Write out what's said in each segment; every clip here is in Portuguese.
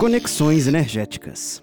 Conexões Energéticas.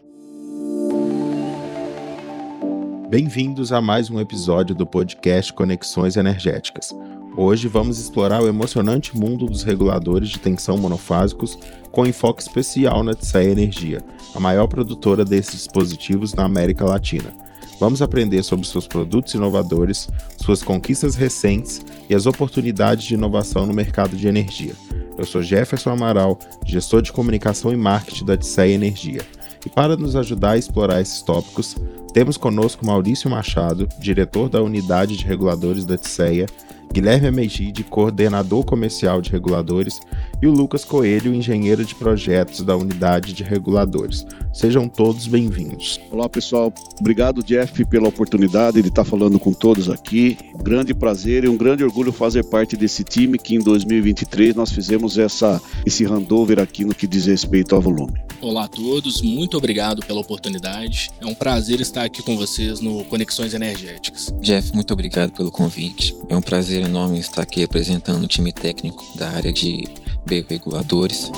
Bem-vindos a mais um episódio do podcast Conexões Energéticas. Hoje vamos explorar o emocionante mundo dos reguladores de tensão monofásicos com enfoque especial na Tseia Energia, a maior produtora desses dispositivos na América Latina. Vamos aprender sobre seus produtos inovadores, suas conquistas recentes e as oportunidades de inovação no mercado de energia. Eu sou Jefferson Amaral, gestor de comunicação e marketing da Tseia Energia. E para nos ajudar a explorar esses tópicos, temos conosco Maurício Machado, diretor da Unidade de Reguladores da TSEA, Guilherme Amegide, coordenador comercial de reguladores, e o Lucas Coelho, engenheiro de projetos da Unidade de Reguladores. Sejam todos bem-vindos. Olá, pessoal. Obrigado, Jeff, pela oportunidade de estar falando com todos aqui. Um grande prazer e um grande orgulho fazer parte desse time que em 2023 nós fizemos essa, esse handover aqui no que diz respeito ao volume. Olá a todos, muito obrigado pela oportunidade. É um prazer estar aqui com vocês no Conexões Energéticas. Jeff, muito obrigado pelo convite. É um prazer enorme estar aqui representando o time técnico da área de bioreguladores.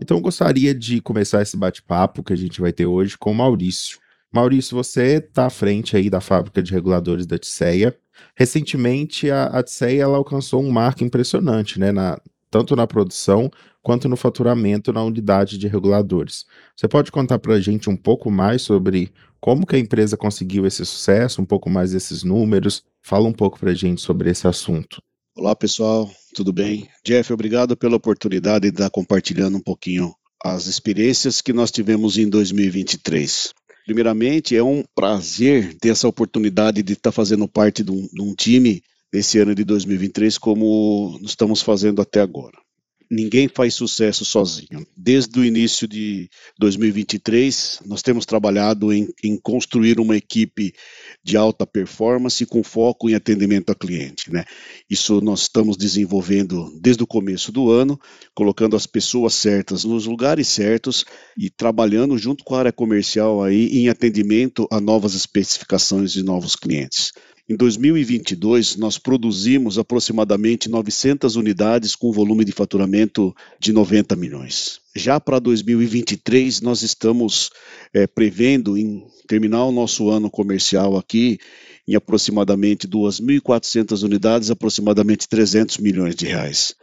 Então, eu gostaria de começar esse bate-papo que a gente vai ter hoje com o Maurício. Maurício, você está à frente aí da fábrica de reguladores da TSEA. Recentemente, a, a ela alcançou um marco impressionante, né, na, tanto na produção quanto no faturamento na unidade de reguladores. Você pode contar para a gente um pouco mais sobre como que a empresa conseguiu esse sucesso, um pouco mais desses números? Fala um pouco para a gente sobre esse assunto. Olá, pessoal, tudo bem? Jeff, obrigado pela oportunidade de estar compartilhando um pouquinho as experiências que nós tivemos em 2023. Primeiramente, é um prazer ter essa oportunidade de estar fazendo parte de um, de um time nesse ano de 2023 como estamos fazendo até agora ninguém faz sucesso sozinho. Desde o início de 2023, nós temos trabalhado em, em, construir uma equipe de alta performance com foco em atendimento ao cliente. Né? Isso nós estamos desenvolvendo desde o começo do ano, colocando as pessoas certas nos lugares certos e trabalhando junto com a área comercial aí em atendimento a novas especificações de novos clientes. Em 2022, nós produzimos aproximadamente 900 unidades com volume de faturamento de 90 milhões. Já para 2023, nós estamos é, prevendo em terminar o nosso ano comercial aqui em aproximadamente 2.400 unidades, aproximadamente 300 milhões de reais.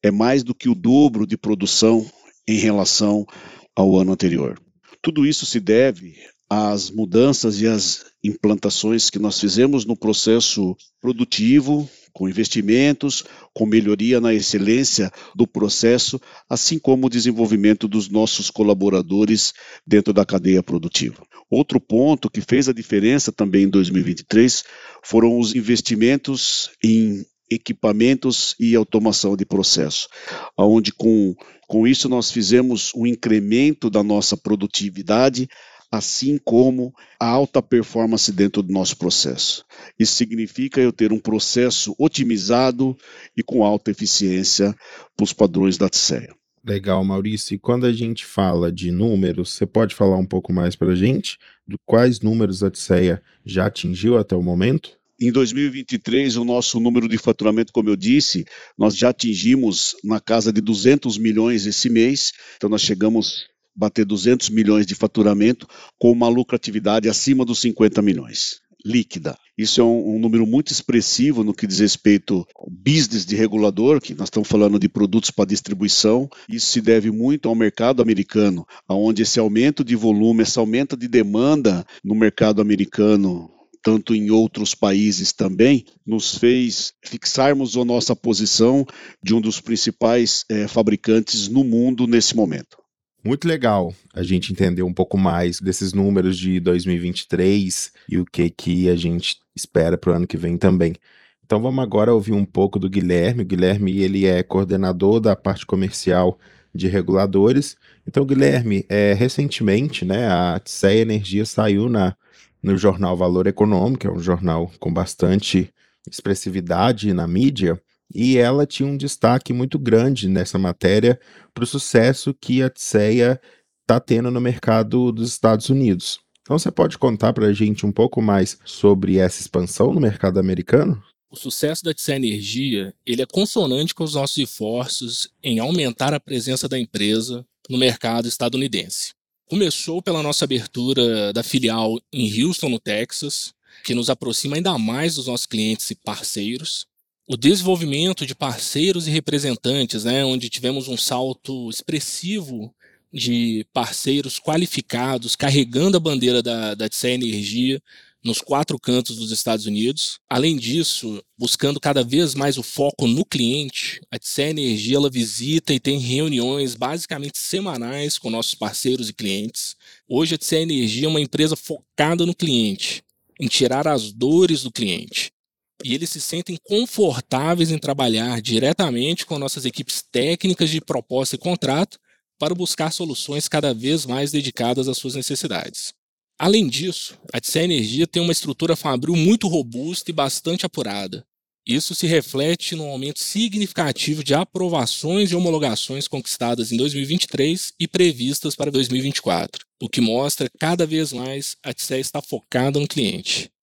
É mais do que o dobro de produção em relação ao ano anterior. Tudo isso se deve às mudanças e às implantações que nós fizemos no processo produtivo, com investimentos, com melhoria na excelência do processo, assim como o desenvolvimento dos nossos colaboradores dentro da cadeia produtiva. Outro ponto que fez a diferença também em 2023 foram os investimentos em equipamentos e automação de processo, onde com, com isso nós fizemos um incremento da nossa produtividade, assim como a alta performance dentro do nosso processo. Isso significa eu ter um processo otimizado e com alta eficiência para os padrões da TSEA. Legal, Maurício. E quando a gente fala de números, você pode falar um pouco mais para a gente? De quais números a TSEA já atingiu até o momento? Em 2023, o nosso número de faturamento, como eu disse, nós já atingimos na casa de 200 milhões esse mês. Então, nós chegamos bater 200 milhões de faturamento com uma lucratividade acima dos 50 milhões líquida. Isso é um, um, número muito expressivo no que diz respeito ao business de regulador, que nós estamos falando de produtos para distribuição. Isso se deve muito ao mercado americano, onde esse aumento de volume, essa aumento de demanda no mercado americano tanto em outros países também, nos fez fixarmos a nossa posição de um dos principais é, fabricantes no mundo nesse momento. Muito legal a gente entender um pouco mais desses números de 2023 e o que que a gente espera para o ano que vem também. Então vamos agora ouvir um pouco do Guilherme. O Guilherme ele é coordenador da parte comercial de reguladores. Então Guilherme, é, recentemente, né, a TSE Energia saiu na no jornal Valor Econômico, é um jornal com bastante expressividade na mídia, e ela tinha um destaque muito grande nessa matéria para o sucesso que a TSEA está tendo no mercado dos Estados Unidos. Então você pode contar para a gente um pouco mais sobre essa expansão no mercado americano? O sucesso da TCE Energia ele é consonante com os nossos esforços em aumentar a presença da empresa no mercado estadunidense. Começou pela nossa abertura da filial em Houston, no Texas, que nos aproxima ainda mais dos nossos clientes e parceiros. O desenvolvimento de parceiros e representantes, né, onde tivemos um salto expressivo de parceiros qualificados carregando a bandeira da, da TCE Energia nos quatro cantos dos Estados Unidos. Além disso, buscando cada vez mais o foco no cliente, a TCE Energia ela visita e tem reuniões basicamente semanais com nossos parceiros e clientes. Hoje a TCE Energia é uma empresa focada no cliente, em tirar as dores do cliente. E eles se sentem confortáveis em trabalhar diretamente com nossas equipes técnicas de proposta e contrato para buscar soluções cada vez mais dedicadas às suas necessidades. Além disso, a TCE Energia tem uma estrutura fabril muito robusta e bastante apurada. Isso se reflete no aumento significativo de aprovações e homologações conquistadas em 2023 e previstas para 2024, o que mostra cada vez mais a TCE está focada no cliente.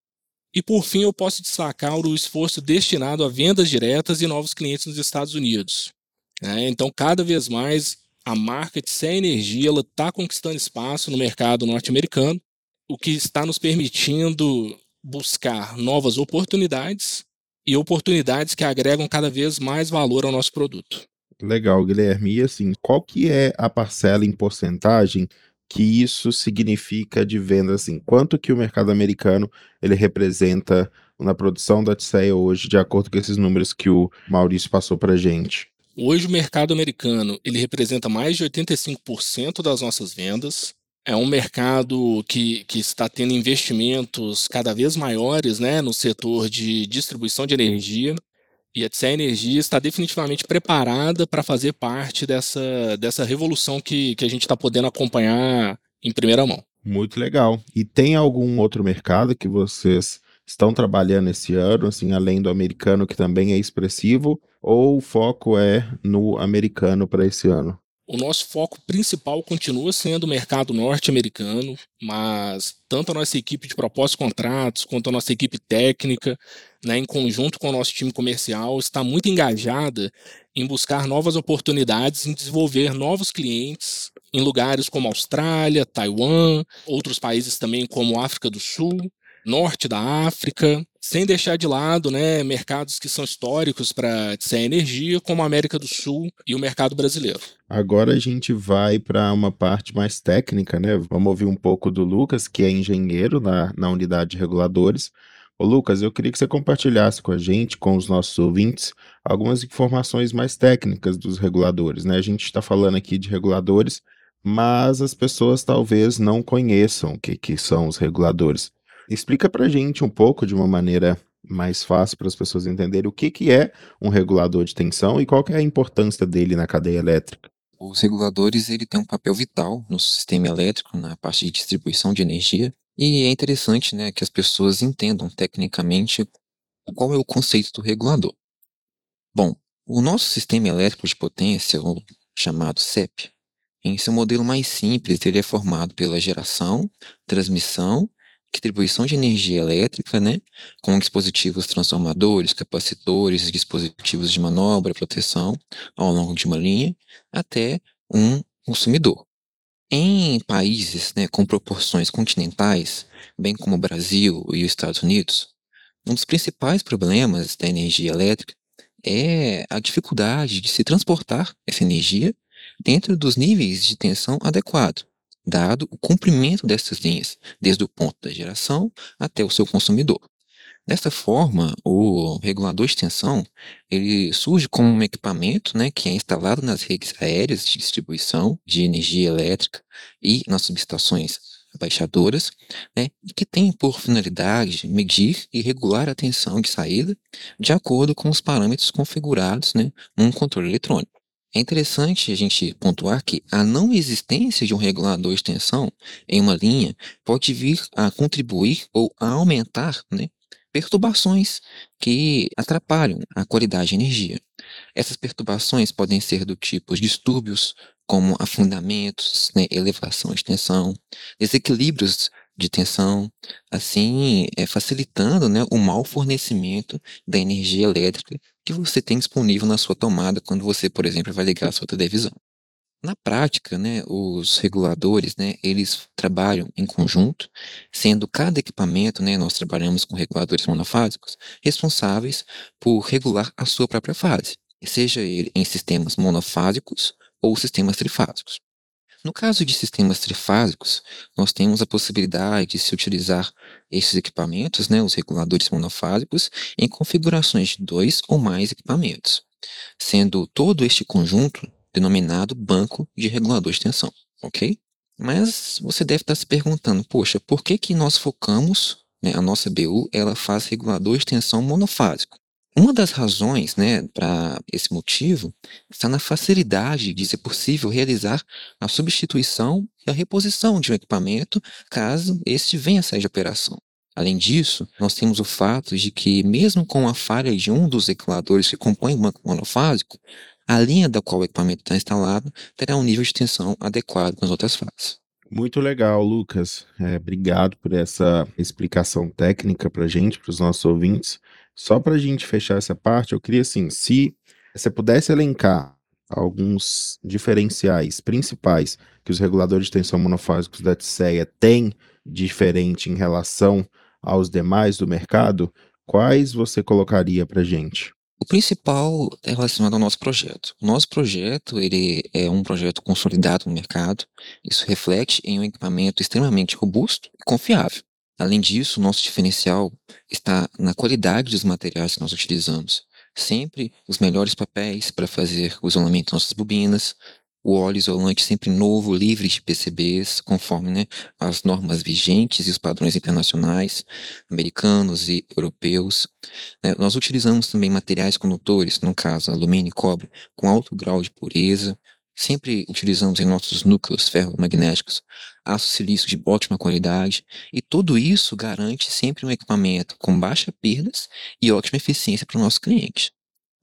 E por fim, eu posso destacar o esforço destinado a vendas diretas e novos clientes nos Estados Unidos. É, então, cada vez mais a marca de Sé Energia está conquistando espaço no mercado norte-americano, o que está nos permitindo buscar novas oportunidades e oportunidades que agregam cada vez mais valor ao nosso produto. Legal, Guilherme. E assim, qual que é a parcela em porcentagem que isso significa de venda assim? Quanto que o mercado americano ele representa na produção da TCE hoje, de acordo com esses números que o Maurício passou para gente? Hoje o mercado americano ele representa mais de 85% das nossas vendas. É um mercado que, que está tendo investimentos cada vez maiores né, no setor de distribuição de energia. E a TCE Energia está definitivamente preparada para fazer parte dessa, dessa revolução que, que a gente está podendo acompanhar em primeira mão. Muito legal. E tem algum outro mercado que vocês estão trabalhando esse ano, assim, além do americano, que também é expressivo, ou o foco é no americano para esse ano? O nosso foco principal continua sendo o mercado norte-americano, mas tanto a nossa equipe de propósitos contratos quanto a nossa equipe técnica, né, em conjunto com o nosso time comercial, está muito engajada em buscar novas oportunidades, em desenvolver novos clientes em lugares como Austrália, Taiwan, outros países também como África do Sul, norte da África, sem deixar de lado né, mercados que são históricos para a energia, como a América do Sul e o mercado brasileiro. Agora a gente vai para uma parte mais técnica, né? Vamos ouvir um pouco do Lucas, que é engenheiro na, na unidade de reguladores. Ô Lucas, eu queria que você compartilhasse com a gente, com os nossos ouvintes, algumas informações mais técnicas dos reguladores. Né? A gente está falando aqui de reguladores, mas as pessoas talvez não conheçam o que, que são os reguladores. Explica para a gente um pouco, de uma maneira mais fácil para as pessoas entenderem, o que, que é um regulador de tensão e qual é a importância dele na cadeia elétrica. Os reguladores ele têm um papel vital no sistema elétrico, na parte de distribuição de energia, e é interessante né, que as pessoas entendam tecnicamente qual é o conceito do regulador. Bom, o nosso sistema elétrico de potência, o chamado CEP, em seu modelo mais simples, ele é formado pela geração, transmissão distribuição de energia elétrica, né, com dispositivos transformadores, capacitores, dispositivos de manobra, proteção ao longo de uma linha, até um consumidor. Em países né, com proporções continentais, bem como o Brasil e os Estados Unidos, um dos principais problemas da energia elétrica é a dificuldade de se transportar essa energia dentro dos níveis de tensão adequados dado o comprimento dessas linhas, desde o ponto da geração até o seu consumidor. Dessa forma, o regulador de tensão ele surge como um equipamento né, que é instalado nas redes aéreas de distribuição de energia elétrica e nas subestações abaixadoras, né, que tem por finalidade medir e regular a tensão de saída de acordo com os parâmetros configurados né, num controle eletrônico. É interessante a gente pontuar que a não existência de um regulador de tensão em uma linha pode vir a contribuir ou a aumentar né, perturbações que atrapalham a qualidade de energia. Essas perturbações podem ser do tipo distúrbios, como afundamentos, né, elevação de tensão, desequilíbrios de tensão, assim é, facilitando né, o mau fornecimento da energia elétrica que você tem disponível na sua tomada quando você, por exemplo, vai ligar a sua televisão. Na prática, né, os reguladores, né, eles trabalham em conjunto, sendo cada equipamento, né, nós trabalhamos com reguladores monofásicos, responsáveis por regular a sua própria fase, seja ele em sistemas monofásicos ou sistemas trifásicos. No caso de sistemas trifásicos, nós temos a possibilidade de se utilizar esses equipamentos, né, os reguladores monofásicos, em configurações de dois ou mais equipamentos, sendo todo este conjunto denominado banco de regulador de tensão, ok? Mas você deve estar se perguntando, poxa, por que que nós focamos, né, a nossa BU, ela faz regulador de tensão monofásico? Uma das razões né, para esse motivo está na facilidade de ser possível realizar a substituição e a reposição de um equipamento caso este venha a sair de operação. Além disso, nós temos o fato de que, mesmo com a falha de um dos reguladores que compõem o banco monofásico, a linha da qual o equipamento está instalado terá um nível de tensão adequado com as outras fases. Muito legal, Lucas. É, obrigado por essa explicação técnica para a gente, para os nossos ouvintes. Só para a gente fechar essa parte, eu queria assim, se você pudesse elencar alguns diferenciais principais que os reguladores de tensão monofásicos da TSEA têm diferente em relação aos demais do mercado, quais você colocaria para a gente? O principal é relacionado ao nosso projeto. O nosso projeto ele é um projeto consolidado no mercado. Isso reflete em um equipamento extremamente robusto e confiável. Além disso, nosso diferencial está na qualidade dos materiais que nós utilizamos. Sempre os melhores papéis para fazer o isolamento das nossas bobinas, o óleo isolante sempre novo, livre de PCBs, conforme né, as normas vigentes e os padrões internacionais, americanos e europeus. Né, nós utilizamos também materiais condutores, no caso alumínio e cobre, com alto grau de pureza, Sempre utilizamos em nossos núcleos ferromagnéticos aço silício de ótima qualidade e tudo isso garante sempre um equipamento com baixas perdas e ótima eficiência para o nosso cliente.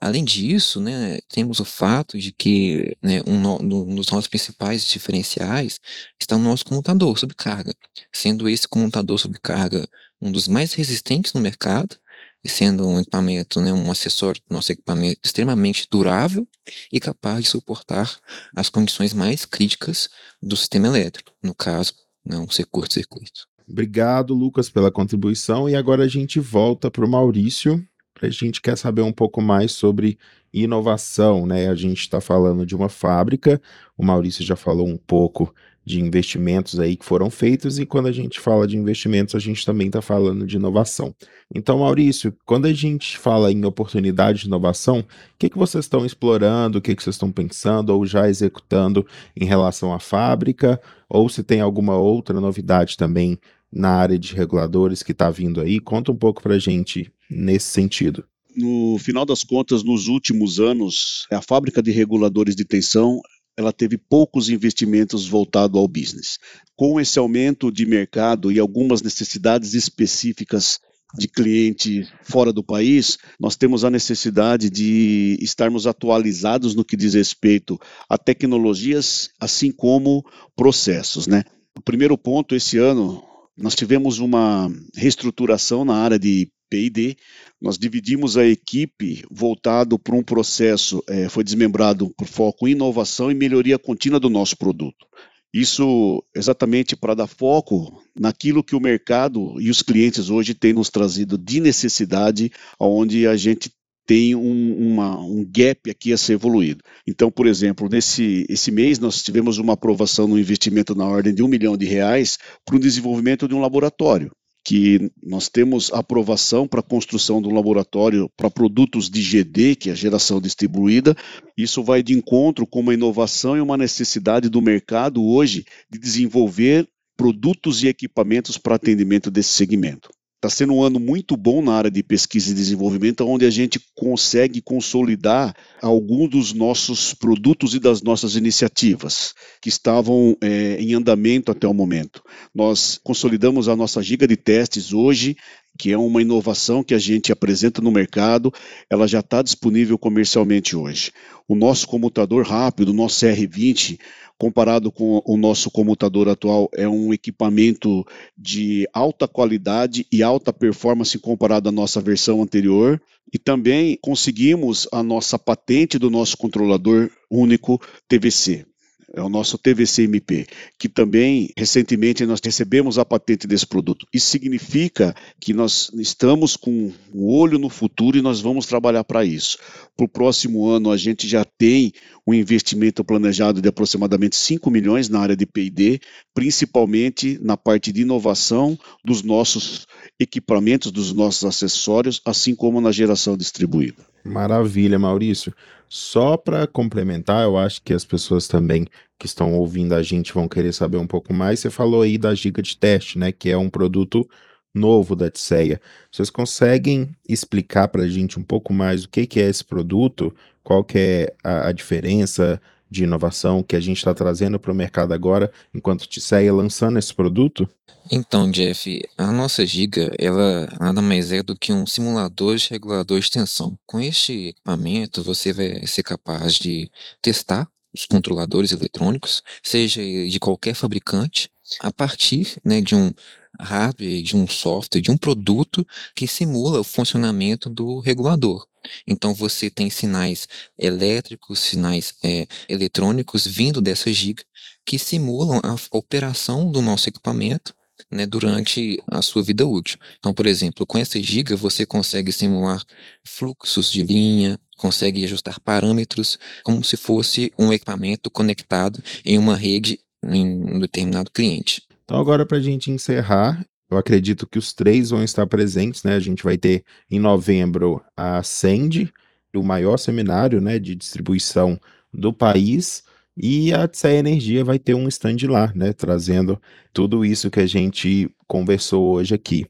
Além disso, né, temos o fato de que né, um no, no, nos nossos principais diferenciais está o nosso comutador sob carga, sendo esse comutador sob carga um dos mais resistentes no mercado sendo um equipamento, né, um acessório do nosso equipamento extremamente durável e capaz de suportar as condições mais críticas do sistema elétrico, no caso, né, um curto-circuito. Obrigado, Lucas, pela contribuição. E agora a gente volta para o Maurício. A gente quer saber um pouco mais sobre inovação, né? A gente está falando de uma fábrica, o Maurício já falou um pouco de investimentos aí que foram feitos, e quando a gente fala de investimentos, a gente também está falando de inovação. Então, Maurício, quando a gente fala em oportunidade de inovação, o que, que vocês estão explorando, o que, que vocês estão pensando ou já executando em relação à fábrica, ou se tem alguma outra novidade também na área de reguladores que está vindo aí? Conta um pouco para a gente nesse sentido. No final das contas, nos últimos anos, a fábrica de reguladores de tensão ela teve poucos investimentos voltados ao business. Com esse aumento de mercado e algumas necessidades específicas de cliente fora do país, nós temos a necessidade de estarmos atualizados no que diz respeito a tecnologias, assim como processos, né? O primeiro ponto esse ano nós tivemos uma reestruturação na área de P&D, nós dividimos a equipe voltado para um processo, é, foi desmembrado por foco em inovação e melhoria contínua do nosso produto. Isso exatamente para dar foco naquilo que o mercado e os clientes hoje têm nos trazido de necessidade, onde a gente tem um, uma, um gap aqui a ser evoluído. Então, por exemplo, nesse esse mês nós tivemos uma aprovação no investimento na ordem de um milhão de reais para o desenvolvimento de um laboratório que nós temos aprovação para construção do laboratório para produtos de GD, que é a geração distribuída. Isso vai de encontro com uma inovação e uma necessidade do mercado hoje de desenvolver produtos e equipamentos para atendimento desse segmento. Está sendo um ano muito bom na área de pesquisa e desenvolvimento, onde a gente consegue consolidar alguns dos nossos produtos e das nossas iniciativas que estavam é, em andamento até o momento. Nós consolidamos a nossa giga de testes hoje, que é uma inovação que a gente apresenta no mercado, ela já está disponível comercialmente hoje. O nosso comutador rápido, o nosso CR20, comparado com o nosso comutador atual, é um equipamento de alta qualidade e alta performance comparado à nossa versão anterior. E também conseguimos a nossa patente do nosso controlador único TVC é o nosso TVC-MP, que também recentemente nós recebemos a patente desse produto. Isso significa que nós estamos com o olho no futuro e nós vamos trabalhar para isso. Para o próximo ano, a gente já tem um investimento planejado de aproximadamente 5 milhões na área de PD, principalmente na parte de inovação dos nossos equipamentos, dos nossos acessórios, assim como na geração distribuída. Maravilha, Maurício. Só para complementar, eu acho que as pessoas também que estão ouvindo a gente vão querer saber um pouco mais. Você falou aí da Giga de Teste, né, que é um produto novo da Tseia. Vocês conseguem explicar para a gente um pouco mais o que, que é esse produto? Qual que é a, a diferença de inovação que a gente está trazendo para o mercado agora, enquanto Tisseia lançando esse produto? Então, Jeff, a nossa Giga, ela nada mais é do que um simulador de regulador de tensão. Com este equipamento, você vai ser capaz de testar os controladores eletrônicos, seja de qualquer fabricante, a partir né, de um hardware, de um software, de um produto que simula o funcionamento do regulador. Então você tem sinais elétricos, sinais é, eletrônicos vindo dessa giga que simulam a operação do nosso equipamento né, durante a sua vida útil. Então, por exemplo, com essa giga você consegue simular fluxos de linha, consegue ajustar parâmetros como se fosse um equipamento conectado em uma rede em um determinado cliente. Então, agora para a gente encerrar, eu acredito que os três vão estar presentes, né? A gente vai ter em novembro a Send, o maior seminário né, de distribuição do país, e a Tse Energia vai ter um stand lá, né? Trazendo tudo isso que a gente conversou hoje aqui.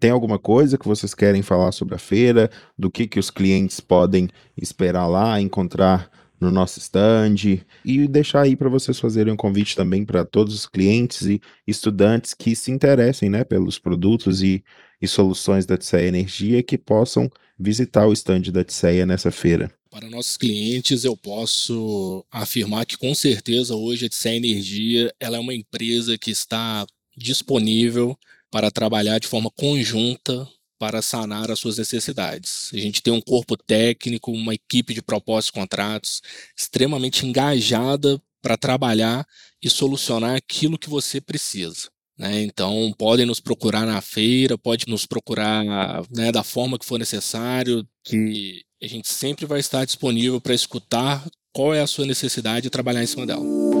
Tem alguma coisa que vocês querem falar sobre a feira? Do que, que os clientes podem esperar lá, encontrar no nosso stand e deixar aí para vocês fazerem um convite também para todos os clientes e estudantes que se interessem né, pelos produtos e, e soluções da Tseia Energia que possam visitar o stand da Tseia nessa feira. Para nossos clientes, eu posso afirmar que com certeza hoje a Tseia Energia ela é uma empresa que está disponível para trabalhar de forma conjunta para sanar as suas necessidades. A gente tem um corpo técnico, uma equipe de propósitos e contratos extremamente engajada para trabalhar e solucionar aquilo que você precisa. Né? Então, podem nos procurar na feira, pode nos procurar né, da forma que for necessário, que a gente sempre vai estar disponível para escutar qual é a sua necessidade e trabalhar em cima dela.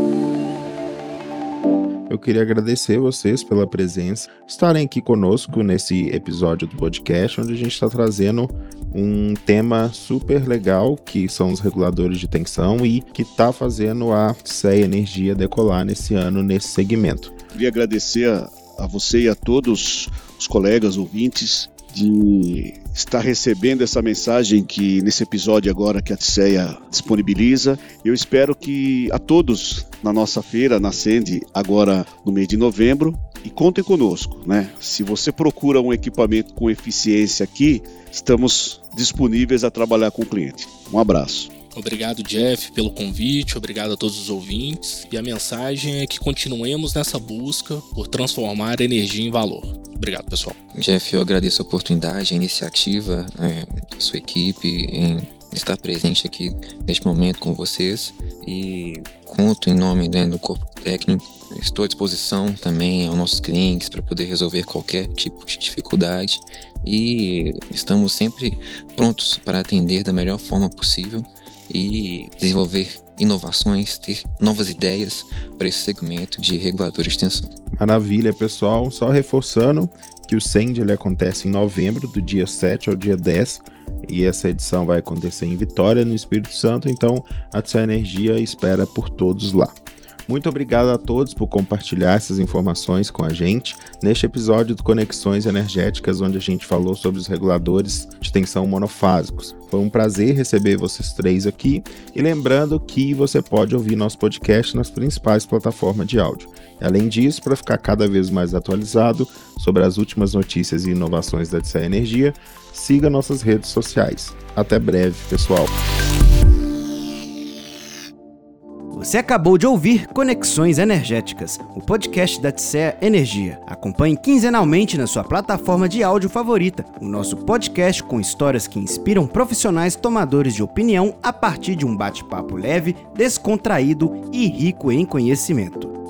Eu queria agradecer vocês pela presença, estarem aqui conosco nesse episódio do podcast, onde a gente está trazendo um tema super legal, que são os reguladores de tensão e que está fazendo a CE Energia decolar nesse ano nesse segmento. Queria agradecer a, a você e a todos os colegas ouvintes de estar recebendo essa mensagem que nesse episódio agora que a Tisseia disponibiliza. Eu espero que a todos na nossa feira, na agora no mês de novembro, e contem conosco, né? Se você procura um equipamento com eficiência aqui, estamos disponíveis a trabalhar com o cliente. Um abraço. Obrigado, Jeff, pelo convite, obrigado a todos os ouvintes. E a mensagem é que continuemos nessa busca por transformar energia em valor. Obrigado, pessoal. Jeff, eu agradeço a oportunidade, a iniciativa, é, a sua equipe em estar presente aqui neste momento com vocês e conto em nome né, do corpo técnico. Estou à disposição também aos nossos clientes para poder resolver qualquer tipo de dificuldade e estamos sempre prontos para atender da melhor forma possível e desenvolver inovações, ter novas ideias para esse segmento de reguladores de tensão. Maravilha, pessoal. Só reforçando que o SEND acontece em novembro, do dia 7 ao dia 10, e essa edição vai acontecer em Vitória, no Espírito Santo, então a Tsa Energia espera por todos lá. Muito obrigado a todos por compartilhar essas informações com a gente neste episódio do Conexões Energéticas, onde a gente falou sobre os reguladores de tensão monofásicos. Foi um prazer receber vocês três aqui e lembrando que você pode ouvir nosso podcast nas principais plataformas de áudio. Além disso, para ficar cada vez mais atualizado sobre as últimas notícias e inovações da DCE Energia, siga nossas redes sociais. Até breve, pessoal. Você acabou de ouvir Conexões Energéticas, o podcast da TSEA Energia. Acompanhe quinzenalmente na sua plataforma de áudio favorita o nosso podcast com histórias que inspiram profissionais tomadores de opinião a partir de um bate-papo leve, descontraído e rico em conhecimento.